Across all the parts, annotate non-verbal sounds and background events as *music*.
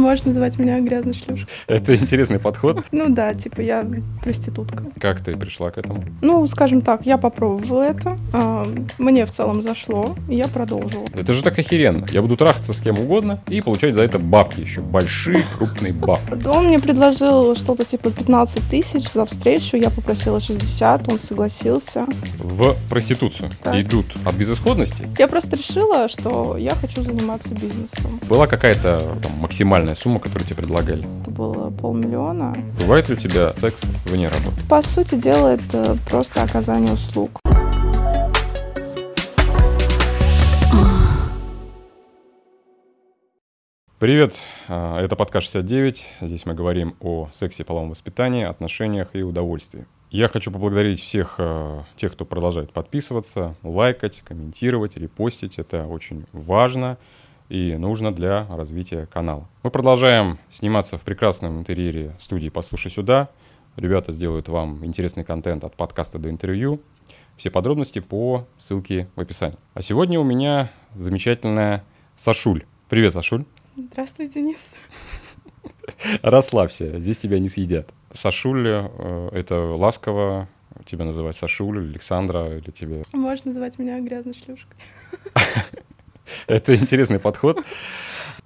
Можешь называть меня грязной шлюшкой. Это интересный подход. Ну да, типа я проститутка. Как ты пришла к этому? Ну, скажем так, я попробовала это. а, Мне в целом зашло, и я продолжила. Это же так охеренно. Я буду трахаться с кем угодно и получать за это бабки еще. Большие, крупные бабки. Он мне предложил что-то типа 15 тысяч за встречу, я попросила 60, он согласился. В проституцию идут от безысходности. Я просто решила, что я хочу заниматься бизнесом. Была какая-то там, максимальная сумма, которую тебе предлагали. Это было полмиллиона. Бывает ли у тебя секс вне работы? По сути дела, это просто оказание услуг. Привет, а, это подкаст 69. Здесь мы говорим о сексе, половом воспитании, отношениях и удовольствии. Я хочу поблагодарить всех а, тех, кто продолжает подписываться, лайкать, комментировать, репостить. Это очень важно и нужно для развития канала. Мы продолжаем сниматься в прекрасном интерьере студии «Послушай сюда». Ребята сделают вам интересный контент от подкаста до интервью. Все подробности по ссылке в описании. А сегодня у меня замечательная Сашуль. Привет, Сашуль. Здравствуй, Денис. *laughs* Расслабься, здесь тебя не съедят. Сашуль, э, это ласково тебя называть Сашуль, Александра или тебе... Можешь называть меня грязной шлюшкой. *laughs* *laughs* Это интересный подход.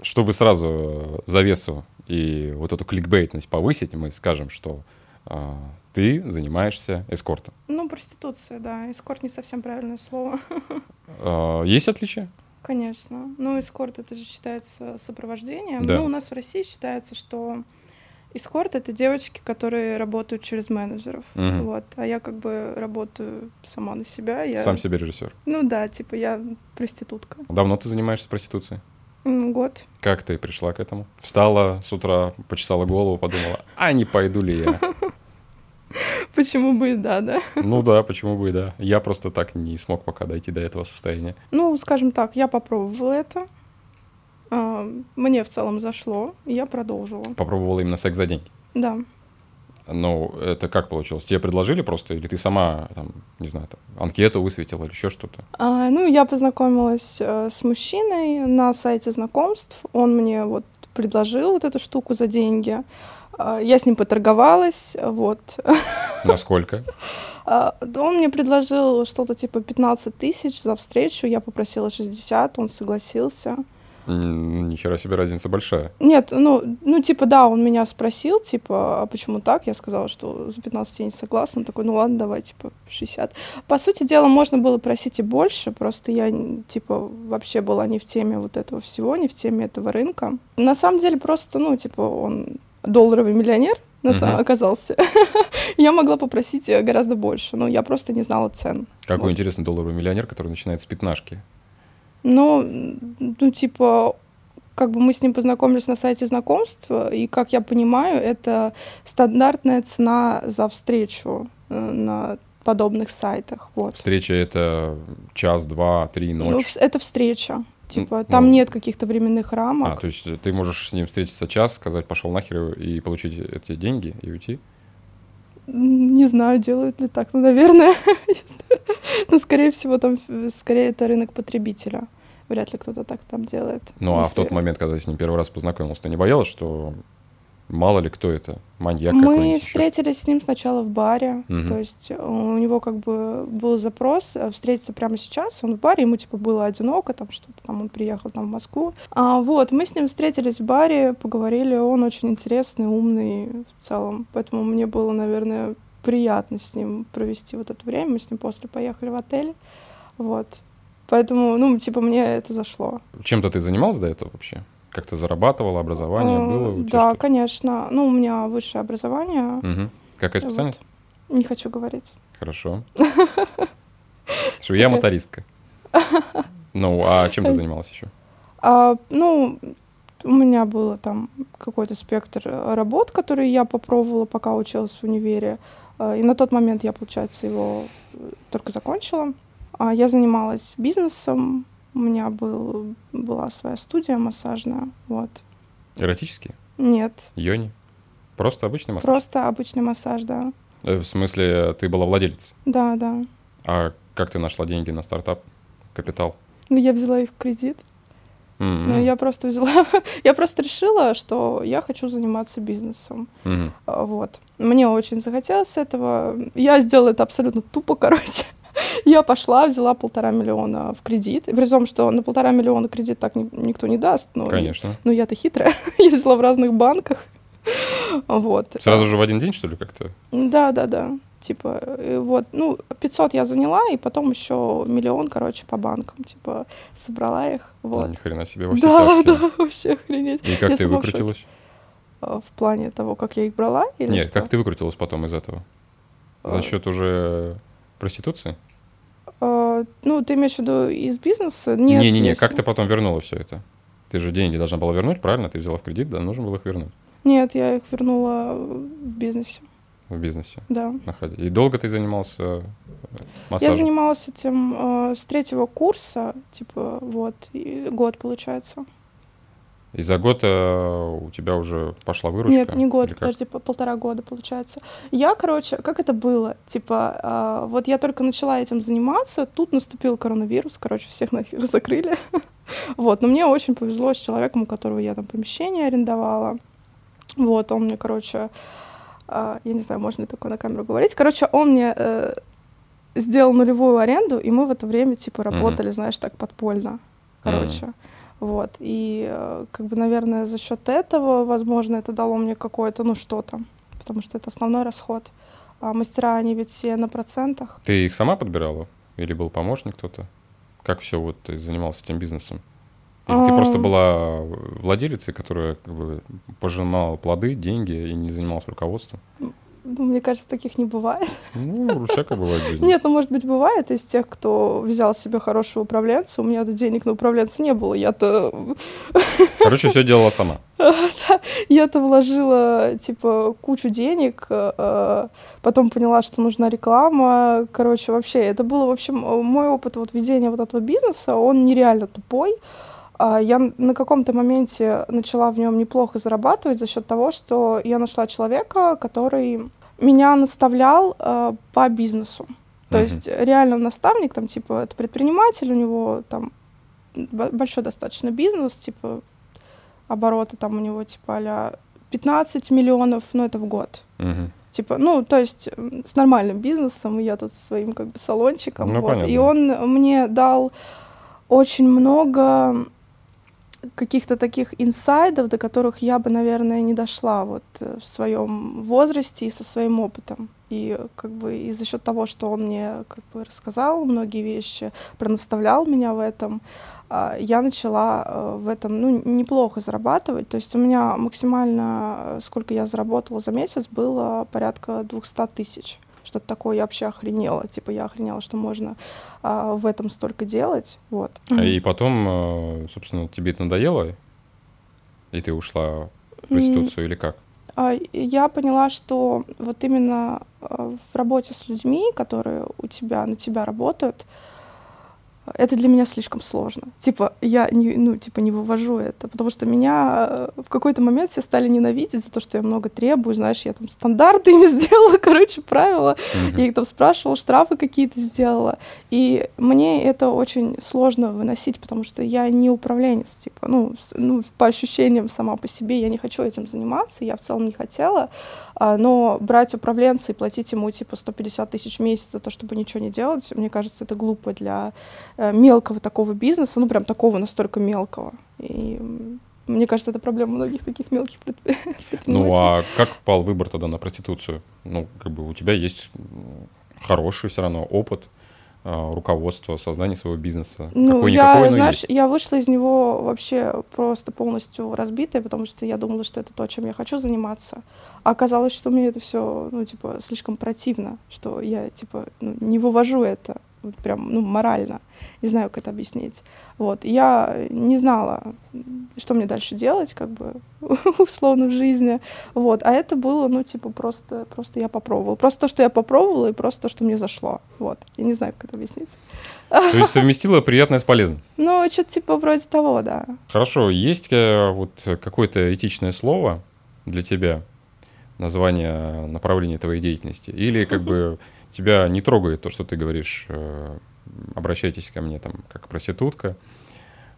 Чтобы сразу э, завесу и вот эту кликбейтность повысить, мы скажем, что а, ты занимаешься эскортом. Ну, проституция, да. Эскорт не совсем правильное слово. *laughs* А, Есть отличия? Конечно. Ну, эскорт это же считается сопровождением. Да. Ну, у нас в России считается, что эскорт это девочки, которые работают через менеджеров. Мгм. Вот. А я как бы работаю сама на себя. Я... Сам себе режиссер. Ну да, типа я проститутка. Давно ты занимаешься проституцией? Год. Как ты пришла к этому? Встала с утра, почесала голову, подумала, а не пойду ли я? *laughs* Почему бы и да, да? Ну да, почему бы и да. Я просто так не смог пока дойти до этого состояния. Ну, скажем так, я попробовала это. А, Мне в целом зашло, и я продолжила. Попробовала именно секс за деньги. Да. Ну, это как получилось? Тебе предложили просто, или ты сама, там, не знаю, там, анкету высветила или еще что-то? А, ну, я познакомилась э, с мужчиной на сайте знакомств. Он мне вот предложил вот эту штуку за деньги. А, я с ним поторговалась, вот. *laughs* Насколько? А, он мне предложил что-то типа 15 тысяч за встречу. Я попросила 60, он согласился. Нихера себе разница большая. Нет, ну, ну, типа, да, он меня спросил, типа, а почему так? Я сказала, что за 15 я не согласна. Он такой, ну ладно, давай, типа, 60. По сути дела, можно было просить и больше, просто я, типа, вообще была не в теме вот этого всего, не в теме этого рынка. На самом деле, просто, ну, типа, он долларовый миллионер, на самом Мгм. оказался. *laughs* Я могла попросить э, гораздо больше, но я просто не знала цен. Какой Вот. интересный долларовый миллионер, который начинает с пятнашки. Ну, м, ну, типа, как бы мы с ним познакомились на сайте знакомств, и, как я понимаю, это стандартная цена за встречу э, на подобных сайтах. Вот. Встреча это час, два, три, Ну, ночь. вс- это встреча. Типа, ну, там нет каких-то временных рамок. А, то есть ты можешь с ним встретиться час, сказать пошел нахер и получить эти деньги и уйти? Не знаю, делают ли так, ну, наверное. *laughs* Ну, скорее всего, там, скорее, это рынок потребителя. Вряд ли кто-то так там делает. Ну, а в тот момент, когда ты с ним первый раз познакомился, ты не боялась, что мало ли кто это, маньяк Мы встретились с ним сначала в баре, Мгм. то есть э, у него как бы был запрос э, встретиться прямо сейчас, он в баре, ему типа было одиноко, там что-то там, он приехал там в Москву. А, вот, мы с ним встретились в баре, поговорили, он очень интересный, умный в целом, поэтому мне было, наверное, приятно с ним провести вот это время, мы с ним после поехали в отель, вот. Поэтому, ну, типа, мне это зашло. Чем-то ты занималась до этого вообще? Как ты зарабатывала, образование Э, было? у тебя Да, что-то? конечно. Ну, у меня высшее образование, Мгм. Какая Вот. специальность? не хочу говорить. Хорошо. *laughs* Что я мотористка. Ну, а чем ты занималась еще? А, ну, у меня было там какой-то спектр э, работ, которые я попробовала, пока училась в универе. А, И на тот момент я, получается, его э, только закончила. А Я занималась бизнесом, у меня был, была своя студия массажная, вот. Эротический? Нет, Йони? Просто обычный массаж? просто обычный массаж, да. Э, В смысле, ты была владелицей? Да, да. А как ты нашла деньги на стартап, капитал? Ну, я взяла их в кредит. Мгм. Ну, я просто взяла, *laughs* я просто решила, что я хочу заниматься бизнесом. А, Вот. Мне очень захотелось этого. Я сделала это абсолютно тупо, *laughs* короче. *laughs* Я пошла, взяла полтора миллиона в кредит. При том, что на полтора миллиона кредит так ни- никто не даст. Но, Конечно. но я-то хитрая. *laughs* Я взяла в разных банках. Вот. Сразу же в один день, что ли, как-то? Да, да, да. Типа, э, вот, ну, 500 я заняла, и потом еще миллион, короче, по банкам, типа, собрала их, Ну, вот. Ни хрена себе во Да, тяжкие. да, *laughs* вообще охренеть. И как Я ты сама в выкрутилась? А, В плане того, как я их брала или Нет, что? как ты выкрутилась потом из этого? За А. счет уже проституции? А, ну, ты имеешь в виду из бизнеса? Нет. Не-не-не, как ты потом вернула все это? Ты же деньги должна была вернуть, правильно? Ты взяла в кредит, да, нужно было их вернуть Нет, я их вернула в бизнесе, в бизнесе. да. И долго ты занимался э, Я массажем? занималась этим э, с третьего курса, типа, вот, и год получается. И за год э, у тебя уже пошла выручка? Нет, не год, подожди, по- полтора года получается. Я, короче, как это было? Типа, а, вот я только начала этим заниматься, тут наступил коронавирус, короче, всех нахер *laughs* закрыли. Вот, но мне очень повезло с человеком, у которого я там помещение арендовала. Вот, он мне, короче, а, я не знаю, можно ли такое на камеру говорить. Короче, он мне э, сделал нулевую аренду, и мы в это время, типа, работали, знаешь, так подпольно. Короче. Вот. И, э, как бы, наверное, за счет этого, возможно, это дало мне какое-то, ну, что-то. Потому что это основной расход. А мастера, они ведь все на процентах. Ты их сама подбирала? Или был помощник кто-то? Как все вот ты занимался этим бизнесом? Или ты просто была владелицей, которая как бы пожимала плоды, деньги и не занималась руководством? Ну, мне кажется, таких не бывает. Ну, всякое бывает в жизни. Нет, ну, может быть, бывает из тех, кто взял себе хорошего управленца. У меня денег на управленца не было. Я-то Короче, все делала сама. *laughs* Я-то вложила, типа, кучу денег, э, потом поняла, что нужна реклама. Короче, вообще, это было, в общем, э, мой опыт вот ведения вот этого бизнеса, он нереально тупой. А Я на каком-то моменте начала в нем неплохо зарабатывать за счет того, что я нашла человека, который меня наставлял э, по бизнесу. То Мгм. есть реально наставник, там, типа, это предприниматель, у него там бо- большой достаточно бизнес, типа, обороты там у него, типа, а 15 миллионов, ну, это в год. Мгм. Типа, ну, то есть с нормальным бизнесом, и я тут со своим как бы салончиком. Ну, вот. И он мне дал очень много каких-то таких инсайдов, до которых я бы, наверное, не дошла вот э, в своем возрасте и со своим опытом. И как бы и за счет того, что он мне как бы рассказал многие вещи, пронаставлял меня в этом, а, я начала э, в этом ну, неплохо зарабатывать. То есть у меня максимально, э, сколько я заработала за месяц, было порядка 200 тысяч. Что-то такое, я вообще охренела. Типа я охренела, что можно а, в этом столько делать. Вот. А И потом, э, собственно, тебе это надоело? И ты ушла в проституцию или как? А, Я поняла, что вот именно в работе с людьми, которые у тебя, на тебя работают, это для меня слишком сложно. Типа, я не, ну, типа, не вывожу это, потому что меня э, в какой-то момент все стали ненавидеть за то, что я много требую, знаешь, я там стандарты *laughs* им сделала, короче, правила, Мгм. я их там спрашивала, штрафы какие-то сделала. И мне это очень сложно выносить, потому что я не управленец, типа, ну, с- ну, по ощущениям сама по себе я не хочу этим заниматься, я в целом не хотела, но брать управленца и платить ему, типа, 150 тысяч в месяц за то, чтобы ничего не делать, мне кажется, это глупо для э, мелкого такого бизнеса, ну, прям такого настолько мелкого. И мне кажется, это проблема многих таких мелких предпри- *laughs* Ну, предпринимателей. а как пал выбор тогда на проституцию? Ну, как бы у тебя есть хороший все равно опыт а, руководства, создания своего бизнеса. Ну, Какой-никакой, я, но знаешь, есть. я вышла из него вообще просто полностью разбитая, потому что я думала, что это то, чем я хочу заниматься. А оказалось, что мне это все, ну, типа, слишком противно, что я, типа, ну, не вывожу это вот прям, ну, морально. Не знаю, как это объяснить. Вот. И Я не знала, что мне дальше делать, как бы, *laughs* условно, в жизни. Вот. А это было, ну, типа, просто, просто я попробовала. Просто то, что я попробовала, и просто то, что мне зашло. Вот. Я не знаю, как это объяснить. То есть совместила приятное с полезным. *laughs* Ну, что-то типа вроде того, да. Хорошо, есть э, вот какое-то этичное слово для тебя, название направления твоей деятельности? Или как бы *laughs* тебя не трогает то, что ты говоришь, э, обращайтесь ко мне там как проститутка,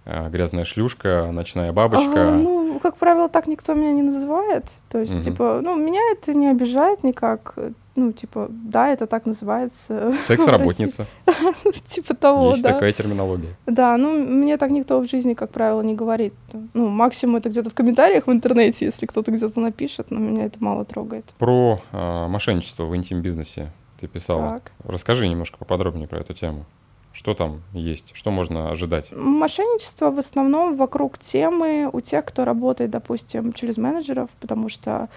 э, грязная шлюшка, ночная бабочка. А, ну, как правило, так никто меня не называет. То есть, Мгм. типа, ну, меня это не обижает никак. Ну, типа, да, это так называется. Секс-работница. *laughs* *laughs* Типа того, Есть да. такая терминология. Да, ну, мне так никто в жизни, как правило, не говорит. Ну, максимум это где-то в комментариях в интернете, если кто-то где-то напишет, но меня это мало трогает. Про э, мошенничество в интим-бизнесе ты писала. Так. Расскажи немножко поподробнее про эту тему. Что там есть? Что можно ожидать? Мошенничество в основном вокруг темы у тех, кто работает, допустим, через менеджеров, потому что,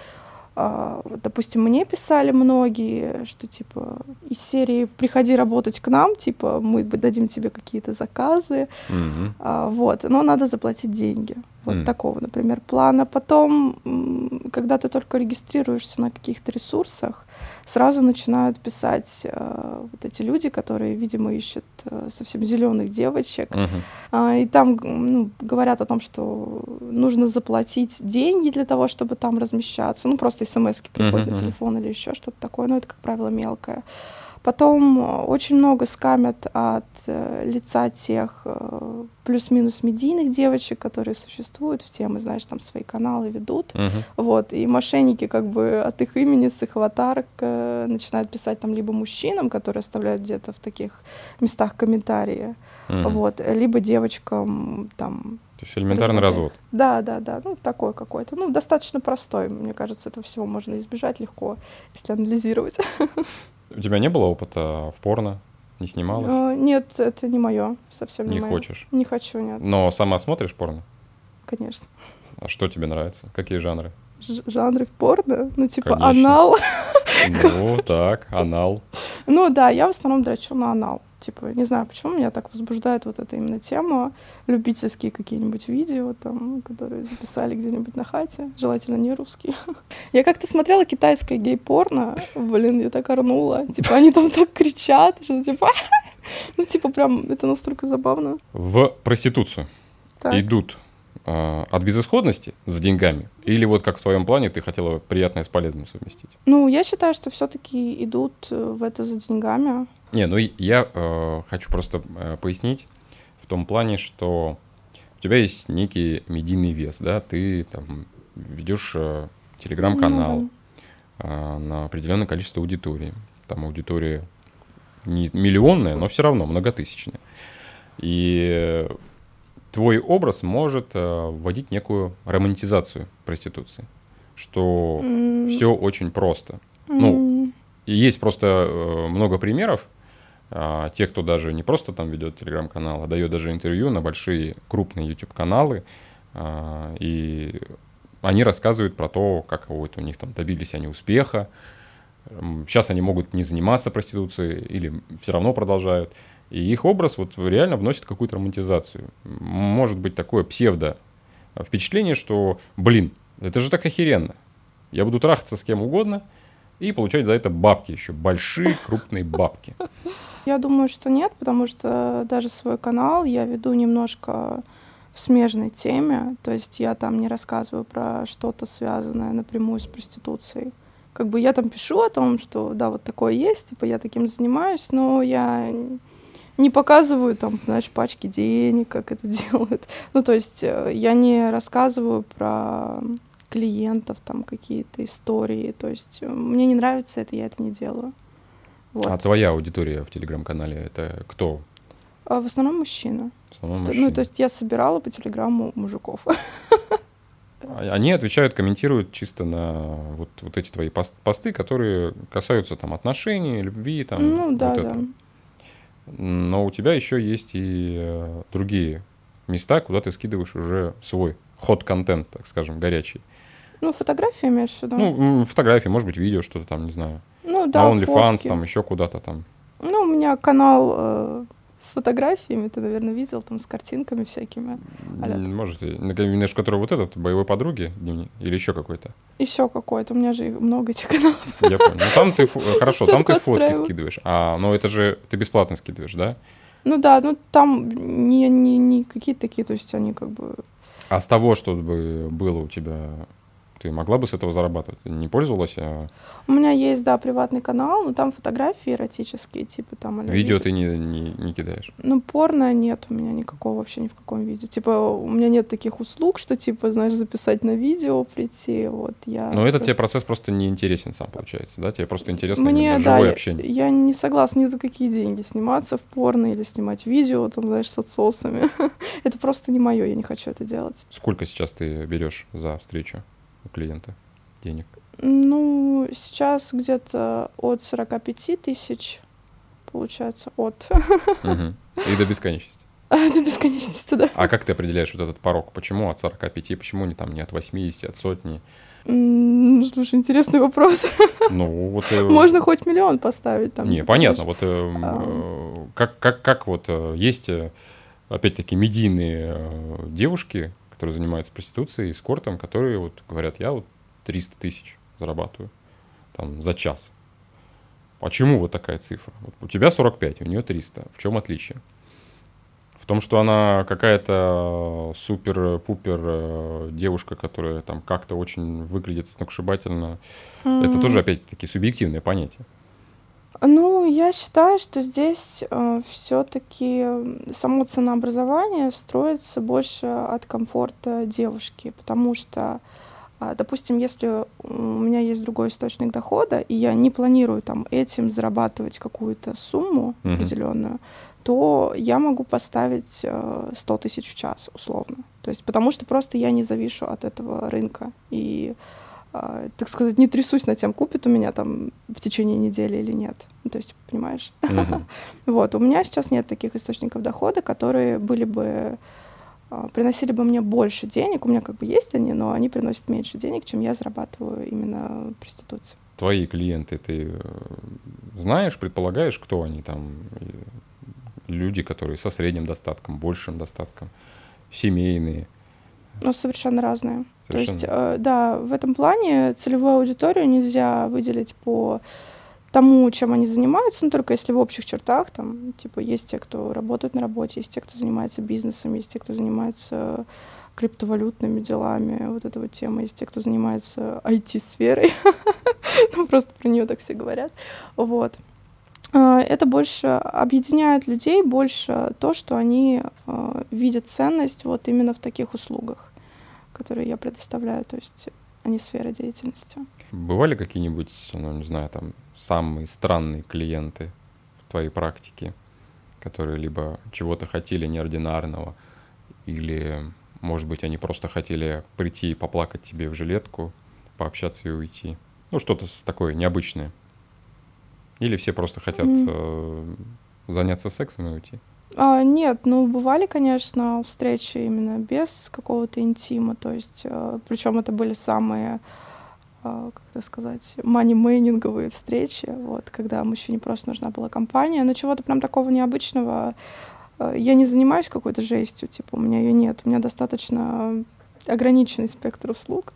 а, допустим, мне писали многие, что типа из серии «приходи работать к нам», типа мы дадим тебе какие-то заказы, а, вот, но надо заплатить деньги. Вот М. такого, например, плана. Потом, когда ты только регистрируешься на каких-то ресурсах, сразу начинают писать э, вот эти люди, которые, видимо, ищут э, совсем зеленых девочек. Мгм. А, и там ну, говорят о том, что нужно заплатить деньги для того, чтобы там размещаться. Ну, просто смс приходят Мгм, на телефон или еще что-то такое, но это, как правило, мелкое. Потом э, очень много скамят от э, лица тех э, плюс-минус медийных девочек, которые существуют в темы, знаешь, там свои каналы ведут. Мгм. Вот, и мошенники как бы от их имени, с их аватарок э, начинают писать там либо мужчинам, которые оставляют где-то в таких местах комментарии, Мгм. вот, либо девочкам там То есть элементарный развод. да, да, да, ну такой какой-то, ну достаточно простой, мне кажется, этого всего можно избежать легко, если анализировать. *laughs* У тебя не было опыта в порно? Не снималась? Э, Нет, это не мое, совсем не, Не моё. хочешь? Не хочу, нет, Но сама смотришь порно? конечно. А что тебе нравится? Какие жанры? Ж- жанры в порно, ну типа Конечно. анал. Ну, так, анал. Ну да, я в основном дрочу на анал. Типа, не знаю, почему меня так возбуждает вот эта именно тема. Любительские какие-нибудь видео, там, которые записали где-нибудь на хате, желательно не русские. *laughs* Я как-то смотрела китайское гей-порно, блин, я так орнула. Типа, они там так кричат, что типа... *laughs* Ну, типа, прям, это настолько забавно. В проституцию Так. идут а, от безысходности за деньгами? Или вот как в твоем плане ты хотела приятное с полезным совместить? Ну, я считаю, что все-таки идут э, в это за деньгами. Не, ну я э, хочу просто э, пояснить в том плане, что у тебя есть некий медийный вес, да, ты там ведешь э, телеграм-канал Ну э, на определенное количество аудитории. Там аудитория не миллионная, но все равно многотысячная. И твой образ может э, вводить некую романтизацию проституции, что М, все очень просто. ну, м, И есть просто э, много примеров, а, те, кто даже не просто там ведет телеграм-канал, а дает даже интервью на большие крупные YouTube-каналы, а, и они рассказывают про то, как вот у них там добились они успеха. Сейчас они могут не заниматься проституцией или все равно продолжают. И их образ вот реально вносит какую-то романтизацию. Может быть такое псевдо впечатление, что, блин, это же так охеренно. Я буду трахаться с кем угодно и получать за это бабки еще, большие крупные бабки. Я думаю, что нет, потому что даже свой канал я веду немножко в смежной теме. То есть я там не рассказываю про что-то связанное напрямую с проституцией. Как бы я там пишу о том, что да, вот такое есть, типа я таким занимаюсь, но я не показываю там, знаешь, пачки денег, как это *laughs* делают. Ну, то есть э, я не рассказываю про клиентов, там какие-то истории. То есть э, мне не нравится это, я это не делаю. Вот. А твоя аудитория в телеграм-канале это кто? А в основном мужчины. В основном мужчины. Ну, то есть я собирала по телеграмму мужиков. *laughs* А- Они отвечают, комментируют чисто на вот, вот эти твои пост- посты, которые касаются там отношений, любви, там ну, да, вот да. это. Но у тебя еще есть и э, другие места, куда ты скидываешь уже свой ход-контент, так скажем, горячий. Ну, фотографии имеешь в виду? Ну, фотографии, может быть, видео, что-то там, не знаю. Ну, да, на OnlyFans, там еще куда-то там. Ну, у меня канал э, с фотографиями, ты, наверное, видел, там, с картинками всякими. М, Может, имеешь, который вот этот, боевой подруги, или еще какой-то. Еще какой-то, у меня же много этих каналов. Я понял. Ну, там ты, э, хорошо, там ты фотки скидываешь. А, но это же ты бесплатно скидываешь, да? Ну да, ну там не, не, не какие-то такие, то есть они как бы... А с того, что бы было у тебя Ты могла бы с этого зарабатывать? Ты не пользовалась? А... У меня есть, да, приватный канал, но там фотографии эротические, типа там... Видео видео ты не, не, не кидаешь? Ну, порно нет у меня никакого вообще ни в каком виде. Типа у меня нет таких услуг, что, типа, знаешь, записать на видео, прийти, вот я... Но этот тебе процесс просто не интересен сам, получается, да? Тебе просто интересно Мне, да, живое я, общение. Я не согласна ни за какие деньги сниматься в порно или снимать видео, там, знаешь, с отсосами. *laughs* это просто не мое, я не хочу это делать. Сколько сейчас ты берешь за встречу? У клиента денег? Ну, сейчас где-то от 45 тысяч, получается, от. И до бесконечности? *laughs* До бесконечности, да. А как ты определяешь вот этот порог? Почему от 45? Почему не там не от 80, от сотни? Ну, слушай, интересный вопрос. *laughs* Ну, вот... Э, Можно хоть миллион поставить там. Не, типа, понятно. Вот э, а. как, как, как вот э, есть, опять-таки, медийные девушки, которые занимаются проституцией, эскортом, которые вот говорят, я вот 300 тысяч зарабатываю там за час. Почему вот такая цифра? Вот у тебя 45, у нее 300. В чем отличие? В том, что она какая-то супер-пупер э, девушка, которая там как-то очень выглядит сногсшибательно. Mm-hmm. Это тоже, опять-таки, субъективное понятие. Ну, я считаю, что здесь э, все-таки само ценообразование строится больше от комфорта девушки, потому что, э, допустим, если у меня есть другой источник дохода, и я не планирую там этим зарабатывать какую-то сумму mm-hmm. определенную, то я могу поставить э, 100 тысяч в час условно. То есть потому что просто я не завишу от этого рынка. И так сказать, не трясусь на тем, купит у меня там в течение недели или нет. Ну, то есть, понимаешь? Uh-huh. *laughs* вот, у меня сейчас нет таких источников дохода, которые были бы а, приносили бы мне больше денег. У меня как бы есть они, но они приносят меньше денег, чем я зарабатываю именно проституцией. Твои клиенты, ты э, знаешь, предполагаешь, кто они там? Люди, которые со средним достатком, большим достатком, семейные? Ну, совершенно разные. Совершенно. То есть, э, да, в этом плане целевую аудиторию нельзя выделить по тому, чем они занимаются, но только если в общих чертах, там, типа, есть те, кто работает на работе, есть те, кто занимается бизнесом, есть те, кто занимается криптовалютными делами, вот эта вот тема, есть те, кто занимается IT-сферой, *laughs* ну, просто про нее так все говорят, вот. Э, это больше объединяет людей, больше то, что они э, видят ценность вот именно в таких услугах которые я предоставляю, то есть они сфера деятельности. Бывали какие-нибудь, ну, не знаю, там, самые странные клиенты в твоей практике, которые либо чего-то хотели неординарного, или, может быть, они просто хотели прийти и поплакать тебе в жилетку, пообщаться и уйти? Ну, что-то такое необычное. Или все просто хотят mm-hmm. э, заняться сексом и уйти? А, нет, ну бывали, конечно, встречи именно без какого-то интима, то есть, э, причем это были самые, э, как это сказать, мани-мейнинговые встречи, вот, когда мужчине просто нужна была компания, но чего-то прям такого необычного э, я не занимаюсь какой-то жестью, типа, у меня ее нет, у меня достаточно ограниченный спектр услуг.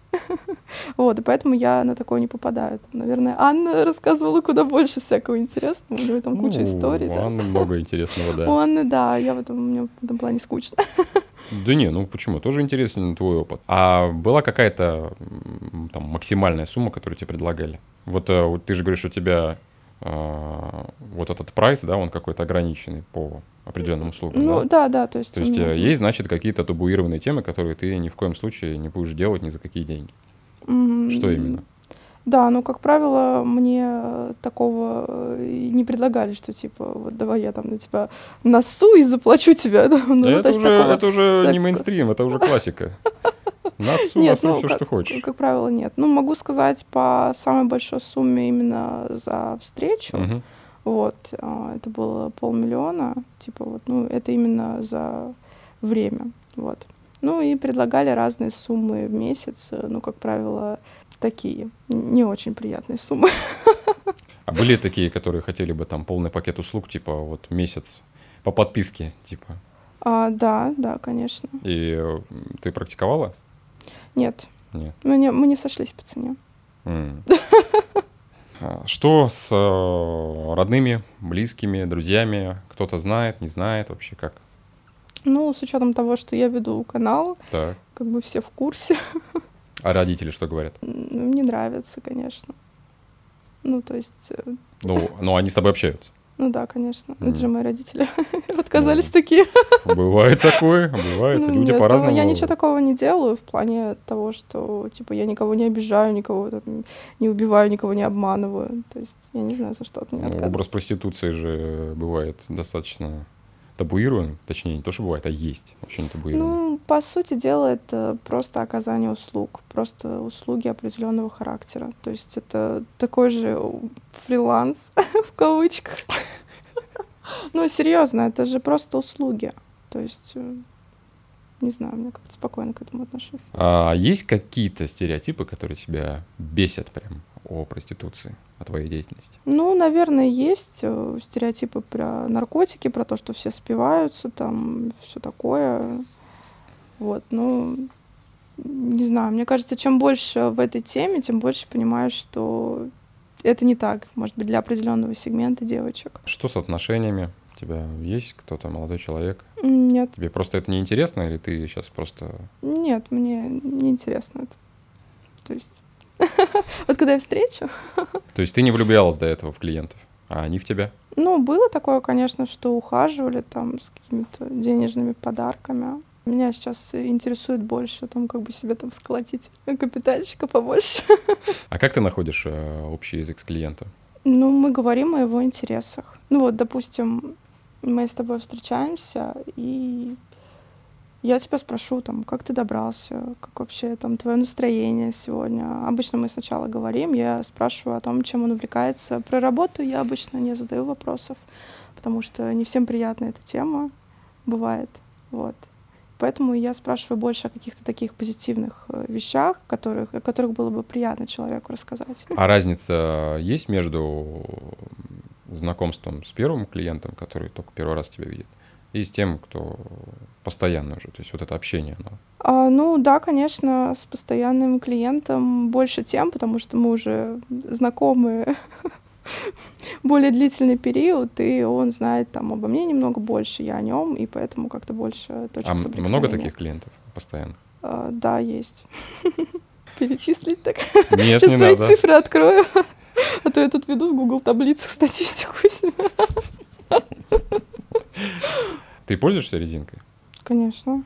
*laughs* вот, и поэтому я на такое не попадаю. Наверное, Анна рассказывала куда больше всякого интересного, у нее там куча ну, историй. У да. Анны много интересного, да. *laughs* У Анны, да, я в этом, мне в этом плане скучно. Да не, ну почему? Тоже интересен твой опыт. А была какая-то там максимальная сумма, которую тебе предлагали? Вот, э, ты же говоришь, у тебя вот этот прайс, да, он какой-то ограниченный по определенным услугам. Ну да, да, да то есть. То есть э, есть, значит, какие-то табуированные темы, которые ты ни в коем случае не будешь делать ни за какие деньги. Mm-hmm. Что именно? Да, ну, как правило, мне такого э, не предлагали, что типа, вот давай я там на тебя носу и заплачу тебя. *laughs* Да, ну, это, уже, такого, это уже так... не мейнстрим, это уже классика. Носу, нет, ну, все, как, что хочешь. Как правило, нет. Ну, могу сказать по самой большой сумме именно за встречу. Угу. Вот, а, это было полмиллиона, типа вот, ну, это именно за время, вот. Ну и предлагали разные суммы в месяц, ну, как правило, такие, не очень приятные суммы. А были такие, которые хотели бы там полный пакет услуг, типа вот месяц по подписке, типа? А, да, да, конечно. И э, ты практиковала? Нет. Нет. Мы не, мы не сошлись по цене. Mm. *laughs* А, что с э, родными, близкими, друзьями? Кто-то знает, не знает вообще как? Ну, с учетом того, что я веду канал, так. как бы все в курсе. А родители что говорят? Ну, не нравится, конечно. Ну, то есть... Э, ну, ну они с тобой общаются? Ну да, конечно. Mm. Это же мои родители *laughs* отказались ну, такие. Бывает такое, бывает. Ну, Люди по-разному. Ну, я ничего такого не делаю в плане того, что типа я никого не обижаю, никого там, не убиваю, никого не обманываю. То есть я не знаю, за что от меня ну, Образ проституции же бывает достаточно табуирован, точнее, не то, что бывает, а есть вообще не табуирован. Ну, по сути дела, это просто оказание услуг, просто услуги определенного характера. То есть это такой же фриланс *laughs* в кавычках. Ну, серьезно, это же просто услуги. То есть, э, не знаю, мне как-то спокойно к этому отношусь. А есть какие-то стереотипы, которые тебя бесят прям о проституции, о твоей деятельности? Ну, наверное, есть э, стереотипы про наркотики, про то, что все спиваются, там, все такое. Вот, ну, не знаю, мне кажется, чем больше в этой теме, тем больше понимаешь, что это не так, может быть, для определенного сегмента девочек. Что с отношениями? У тебя есть кто-то, молодой человек? Нет. Тебе просто это не интересно, или ты сейчас просто... Нет, мне не интересно это. То есть *laughs* Вот когда я встречу. То есть ты не влюблялась до этого в клиентов, а они в тебя? Ну, было такое, конечно, что ухаживали там с какими-то денежными подарками. Меня сейчас интересует больше о том, как бы себе там сколотить *laughs* капитальчика побольше. *laughs* А как ты находишь э, общий язык с клиентом? Ну, мы говорим о его интересах. Ну вот, допустим, мы с тобой встречаемся, и я тебя спрошу, там, как ты добрался, как вообще там твое настроение сегодня. Обычно мы сначала говорим, я спрашиваю о том, чем он увлекается. Про работу я обычно не задаю вопросов, потому что не всем приятна эта тема, бывает. Вот. Поэтому я спрашиваю больше о каких-то таких позитивных э, вещах, которых, о которых было бы приятно человеку рассказать. *laughs* А разница есть между знакомством с первым клиентом, который только первый раз тебя видит, и с тем, кто постоянно уже, то есть вот это общение. Оно. А, ну да, конечно, с постоянным клиентом больше тем, потому что мы уже знакомы *laughs* более длительный период, и он знает там обо мне немного больше, я о нем, и поэтому как-то больше точек А много таких клиентов постоянно? А, да, есть. *laughs* Перечислить так? Нет, Сейчас не свои надо. цифры открою, *laughs* а то я тут веду в Google таблицах статистику. Ты пользуешься резинкой? Конечно.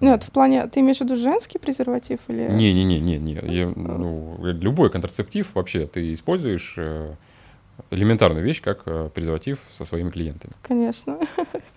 Нет, в плане, ты имеешь в виду женский презерватив или... Не-не-не, не, не. Я, ну, любой контрацептив вообще ты используешь э, элементарную вещь, как э, презерватив со своими клиентами. Конечно.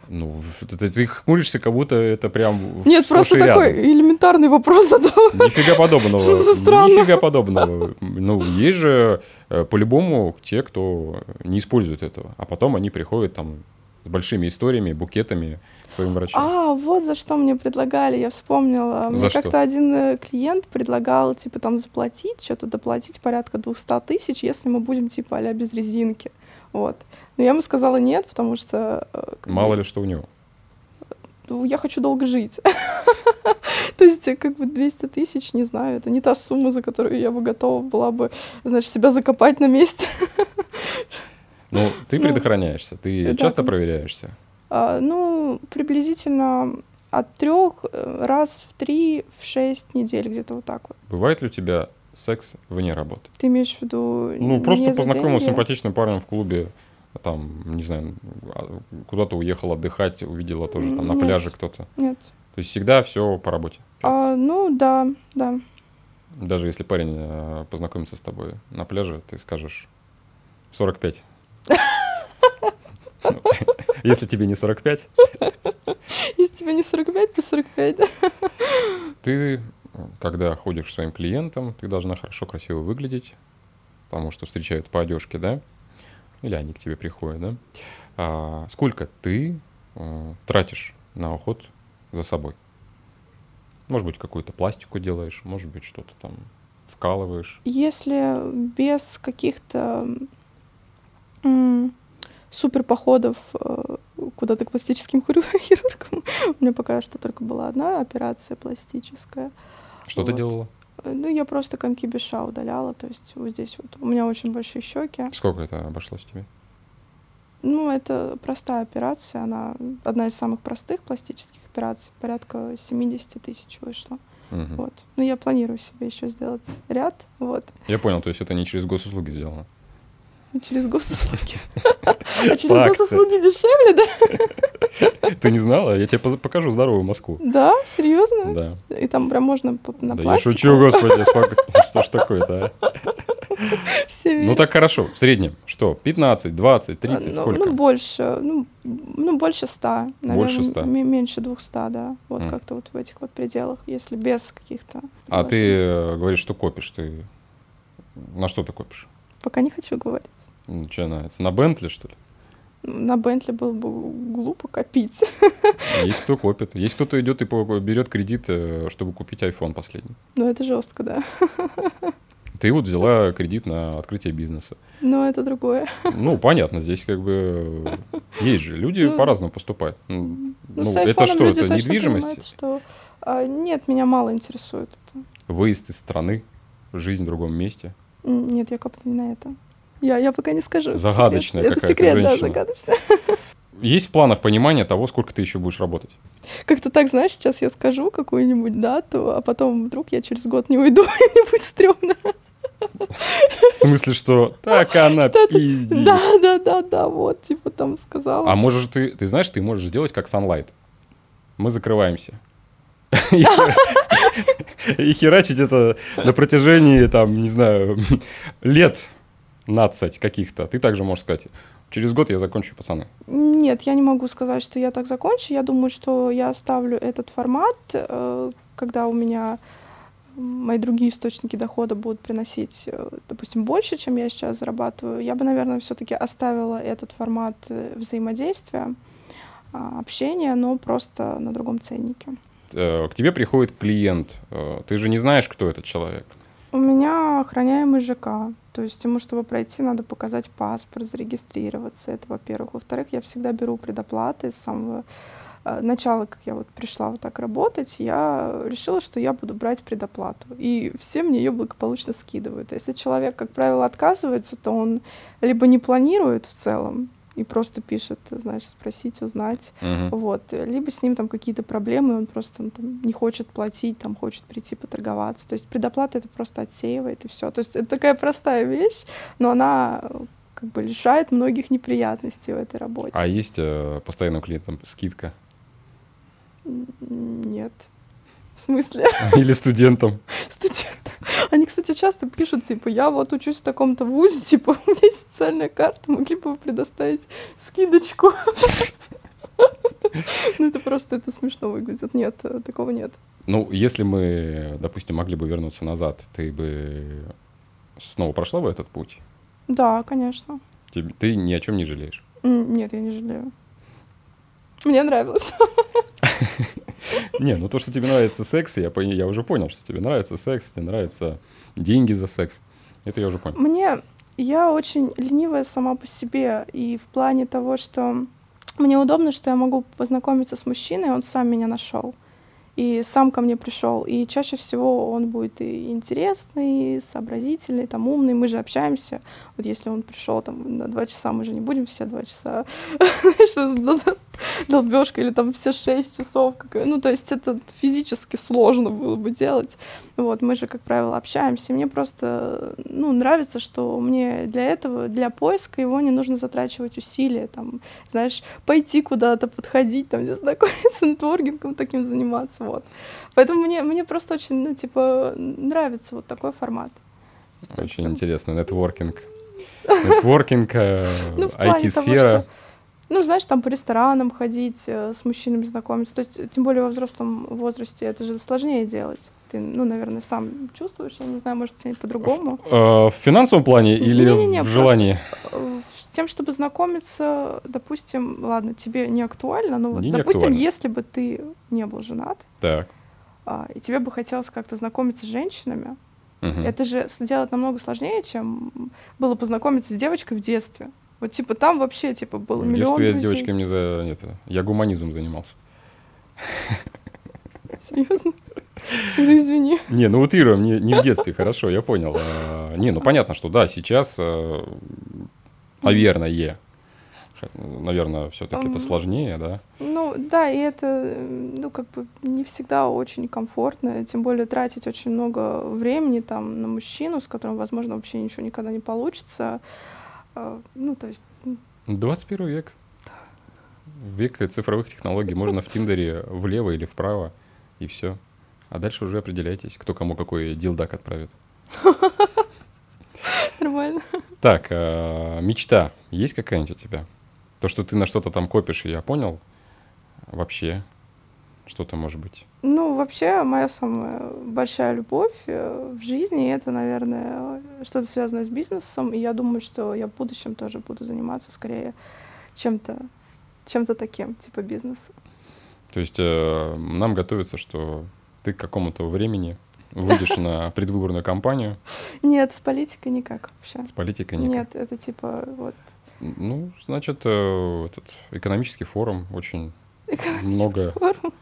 Ну, ты, ты хмуришься, как будто это прям Нет, просто такой рядом. элементарный вопрос задал. Нифига подобного. *laughs* Странно. Нифига подобного. Ну, есть же э, по-любому те, кто не использует этого, а потом они приходят там с большими историями, букетами своим врачам. А, вот за что мне предлагали, я вспомнила. Мне как-то один э, клиент предлагал, типа, там заплатить, что-то доплатить порядка 200 тысяч, если мы будем, типа, а без резинки. Вот. Но я ему сказала нет, потому что... Э, Мало ли что у него. Ну, я хочу долго жить. *laughs* То есть, как бы 200 тысяч, не знаю, это не та сумма, за которую я бы готова была бы, значит, себя закопать на месте. *laughs* Ну, ты ну, предохраняешься, ты часто проверяешься? А, ну, приблизительно от трех э, раз в три, в шесть недель, где-то вот так вот. Бывает ли у тебя секс вне работы? Ты имеешь в виду Ну, просто познакомился с симпатичным парнем в клубе, там, не знаю, а, куда-то уехал отдыхать, увидела тоже там на Нет. пляже кто-то. Нет. То есть всегда все по работе? А, ну, да, да. Даже если парень э, познакомится с тобой на пляже, ты скажешь 45. Если тебе не 45. Если тебе не 45, то 45, да. Ты, когда ходишь к своим клиентам, ты должна хорошо, красиво выглядеть, потому что встречают по одежке, да? Или они к тебе приходят, да? А сколько ты а, тратишь на уход за собой? Может быть, какую-то пластику делаешь, может быть, что-то там вкалываешь. Если без каких-то супер походов э, куда-то к пластическим *laughs* хирургам. У меня пока что только была одна операция пластическая. Что вот. ты делала? Э, ну, я просто комки беша удаляла, то есть вот здесь вот. У меня очень большие щеки. Сколько это обошлось тебе? Ну, это простая операция, она одна из самых простых пластических операций, порядка 70 тысяч вышла. Мгм. Вот. Но я планирую себе еще сделать ряд. Вот. Я понял, то есть это не через госуслуги сделано. *laughs* Через госуслуги. А *laughs* через госуслуги дешевле, да? *laughs* Ты не знала? Я тебе покажу здоровую Москву. Да, серьезно? Да. И там прям можно на Да я шучу, господи, что ж такое-то, а? Ну так хорошо, в среднем что? 15, 20, 30, ну, сколько? Ну, больше, ну, ну, больше ста. Больше наверное, 100? м- меньше двухста, да. Вот как-то вот в этих вот пределах, если без каких-то... А ты э, говоришь, что копишь, ты на что ты копишь? Пока не хочу говорить. Ну, нравится? На Бентли, что ли? На Бентли было бы глупо копить. Есть кто копит. Есть кто-то идет и берет кредит, э, чтобы купить iPhone последний. Но это жестко, да. Ты вот взяла кредит на открытие бизнеса. Но это другое. Ну, понятно, здесь как бы есть же, люди Ну, по-разному поступают. Ну, Ну, ну, это что, это недвижимость? что... а, нет, меня мало интересует это. Выезд из страны, жизнь в другом месте. Нет, я копну не на это. Я, я пока не скажу. это секрет. Загадочная Это секрет, да, загадочная. *laughs* Есть в планах понимание того, сколько ты еще будешь работать? Как-то так, знаешь, сейчас я скажу какую-нибудь дату, а потом вдруг я через год не уйду, *laughs* и мне будет стрёмно. В смысле, что так она пиздит. Да, да, да, да, вот, типа там сказала. А можешь ты, ты знаешь, ты можешь сделать как Sunlight. Мы закрываемся. *laughs* И херачить это на протяжении, там, не знаю, лет 15 каких-то. Ты также можешь сказать, через год я закончу, пацаны. Нет, я не могу сказать, что я так закончу. Я думаю, что я оставлю этот формат, э, когда у меня мои другие источники дохода будут приносить, э, допустим, больше, чем я сейчас зарабатываю. Я бы, наверное, все-таки оставила этот формат э, взаимодействия, а, общения, но просто на другом ценнике. К тебе приходит клиент. Ты же не знаешь, кто этот человек. У меня охраняемый ЖК. То есть ему, чтобы пройти, надо показать паспорт, зарегистрироваться. Это, во-первых. Во-вторых, я всегда беру предоплаты с самого э, начала, как я вот пришла вот так работать, я решила, что я буду брать предоплату. И все мне ее благополучно скидывают. Если человек, как правило, отказывается, то он либо не планирует в целом и просто пишет, знаешь, спросить, узнать, Мгм. вот. Либо с ним там какие-то проблемы, он просто ну, там, не хочет платить, там хочет прийти поторговаться. То есть предоплата это просто отсеивает и все. То есть это такая простая вещь, но она э, как бы лишает многих неприятностей в этой работе. А есть э, постоянным клиентам скидка? Нет. В смысле? Или студентам? *laughs* Студенты. *laughs* Они, кстати, часто пишут, типа, я вот учусь в таком-то вузе, *laughs* типа, у меня есть социальная карта, могли бы вы предоставить скидочку? *laughs* Ну, это просто, это смешно выглядит. Нет, такого нет. Ну, если мы, допустим, могли бы вернуться назад, ты бы снова прошла бы этот путь? Да, конечно. Тебе- Ты ни о чем не жалеешь. Нет, я не жалею. Мне нравилось. Не, ну то, что тебе нравится секс, я, я уже понял, что тебе нравится секс, тебе нравятся деньги за секс. Это я уже понял. Мне, я очень ленивая сама по себе, и в плане того, что мне удобно, что я могу познакомиться с мужчиной, он сам меня нашел. И сам ко мне пришел. И чаще всего он будет и интересный, и сообразительный, там умный. Мы же общаемся. Вот если он пришел там на два часа, мы же не будем все два часа, *laughs* *laughs* долбежка или там все шесть часов. Ну, то есть это физически сложно было бы делать. Вот, мы же, как правило, общаемся. Мне просто, ну, нравится, что мне для этого, для поиска его не нужно затрачивать усилия, там, знаешь, пойти куда-то, подходить, там, здесь знакомиться, *laughs* нетворкингом таким заниматься, вот. Поэтому мне, мне просто очень, ну, типа, нравится вот такой формат. Очень интересно. *laughs* Нетворкинг. Нетворкинг, э, Ну, IT-сфера. Ну, знаешь, там по ресторанам ходить, э, с мужчинами знакомиться. То есть, тем более во взрослом возрасте, это же сложнее делать. Ты, ну, наверное, сам чувствуешь, я не знаю, может, по-другому. Э, В финансовом плане или Не-не-не, в просто- желании? Э, С тем, чтобы знакомиться, допустим, ладно, тебе не актуально, но вот, не допустим, актуально. если бы ты не был женат, Так. а, и тебе бы хотелось как-то знакомиться с женщинами, мгм. это же сделать намного сложнее, чем было познакомиться с девочкой в детстве. Вот, типа, там вообще, типа, было В миллион детстве я с друзей. девочками не за... Нет, я гуманизмом занимался. Серьезно? Ну, извини. Не, ну утрируем, не, не в детстве, хорошо, я понял. А, Не, ну понятно, что да, сейчас, э, наверное, Наверное, все-таки это сложнее, да? Ну, да, и это, ну, как бы не всегда очень комфортно, тем более тратить очень много времени там на мужчину, с которым, возможно, вообще ничего никогда не получится. А, ну, то есть... 21 век. Век цифровых технологий. Можно в Тиндере влево или вправо, и все. А дальше уже определяйтесь, кто кому какой дилдак отправит. *laughs* Нормально. Так, а, мечта есть какая-нибудь у тебя? То, что ты на что-то там копишь, я понял. Вообще, что-то может быть. Ну, вообще, моя самая большая любовь э, в жизни это, наверное, что-то связанное с бизнесом. И я думаю, что я в будущем тоже буду заниматься скорее чем-то чем-то таким, типа бизнеса. То есть э, нам готовится, что ты к какому-то времени выйдешь на *laughs* предвыборную кампанию? Нет, с политикой никак вообще. С политикой никак? Нет, это типа вот... Ну, значит, э, этот экономический форум очень много... Форум.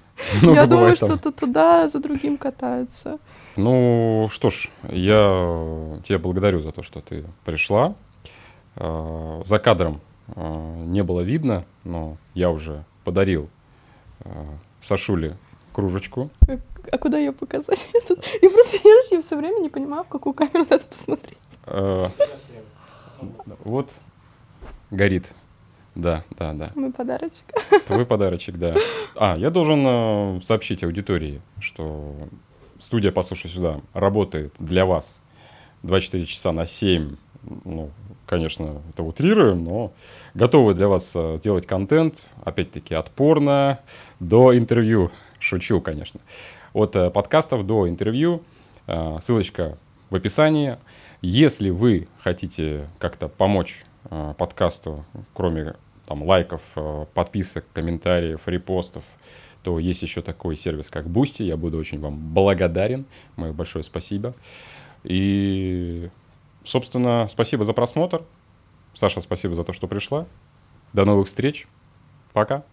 Много *laughs* Я думаю, что то туда за другим катаются. Ну, что ж, я тебя благодарю за то, что ты пришла. Э, за кадром э, не было видно, но я уже подарил Сашуле кружечку. А куда ее показать? *laughs* Я просто я все время не понимаю, в какую камеру надо посмотреть. Э, вот горит. Да, да, да. Мой подарочек. Твой подарочек, да. А, я должен э, сообщить аудитории, что студия «Послушай сюда» работает для вас 24 часа на 7. Ну, конечно, это утрируем, но готовы для вас э, сделать контент, опять-таки, от порно до интервью Шучу, конечно. От э, подкастов до интервью. Ссылочка в описании. Если вы хотите как-то помочь подкасту, кроме там, лайков, подписок, комментариев, репостов, то есть еще такой сервис, как Boosty. Я буду очень вам благодарен. Мое большое спасибо. И, собственно, спасибо за просмотр. Саша, спасибо за то, что пришла. До новых встреч. Пока.